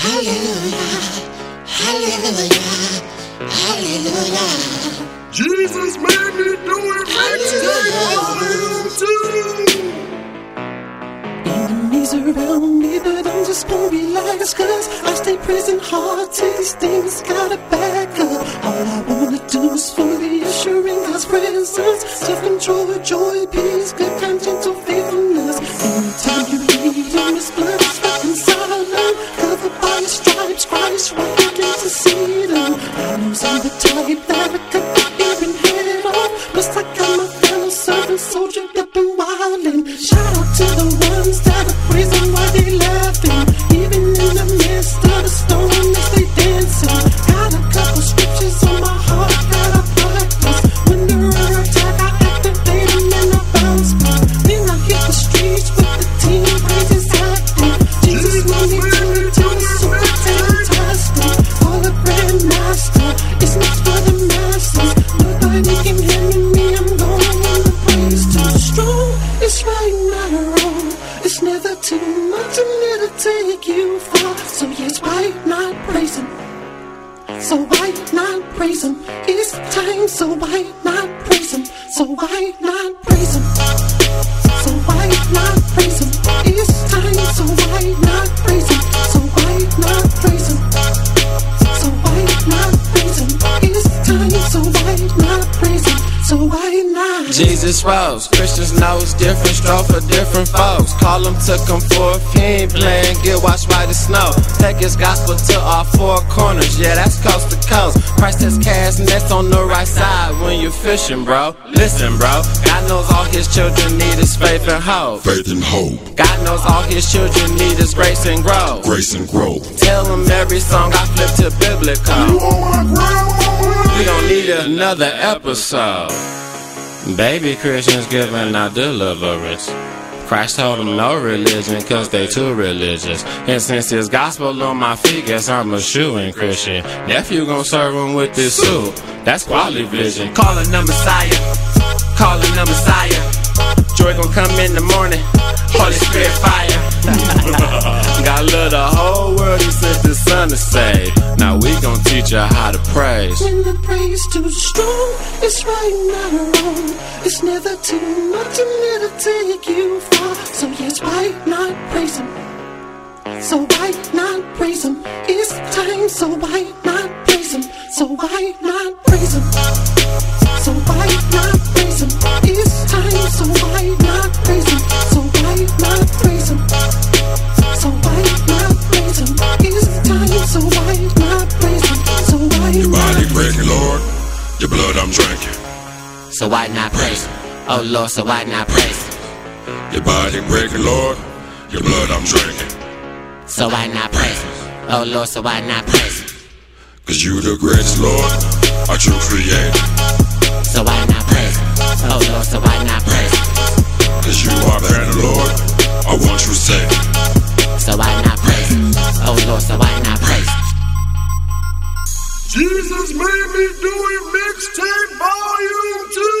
Hallelujah. Hallelujah. Hallelujah. Jesus made me do it. Hallelujah. Enemies around me, but I'm just gonna relax Cause I stay prison hard till these things gotta back up All I wanna do is fully usher in God's presence Self-control, joy, peace, I know I'm the type that I could be even head off Plus I got my fellow servant soldier up and wildin' Shout out to the ones that are praising while they laughing Even in the midst of the storm they dancing take you far So yes, why not praise him? So why not praise him? It's time, so why not praise him? So why not Jesus rose, Christians know it's different, stroke for different folks. Call him to come forth, he ain't playing, get washed by the snow. Take his gospel to all four corners, yeah, that's coast to coast. Christ has cast nets on the right side when you're fishing, bro. Listen, bro, God knows all his children need is faith and hope. Faith and hope, God knows all his children need is grace and growth. grace and growth. Tell him every song I flip to biblical. on my. We don't need another episode. Baby Christians giving out deliverance. Christ told them no religion cause they too religious. And since his gospel on my feet, guess I'm a shoeing Christian. Nephew gon' serve him with this suit. That's quality vision. Calling the Messiah. Calling the Messiah. Joy gon' come in the morning. Holy Spirit fire. God love the whole world, he sent his son to save. Now we gon' teach her how to praise. When the praise too strong, it's right, wrong. It's never too much and it'll take you far. So yes, why not praise him? So why not praise him? It's time, so why not praise him? So why not praise him? So why not praise him? It's time, so why not praise him? So why not praise him? So why not praise him? It's time, so why not praise him? So why Your body breaking, Lord. Your blood I'm drinking. So why not praise? Oh Lord, so why not praise? Your body breaking, Lord. Your blood I'm drinking. So why not praise? Oh Lord, so why not praise him? Cause you the greatest, Lord. Our true creator. So why not praise? Oh Lord, so why not praise him? Cause you are better, Lord. Jesus made me do it mixtape volume two.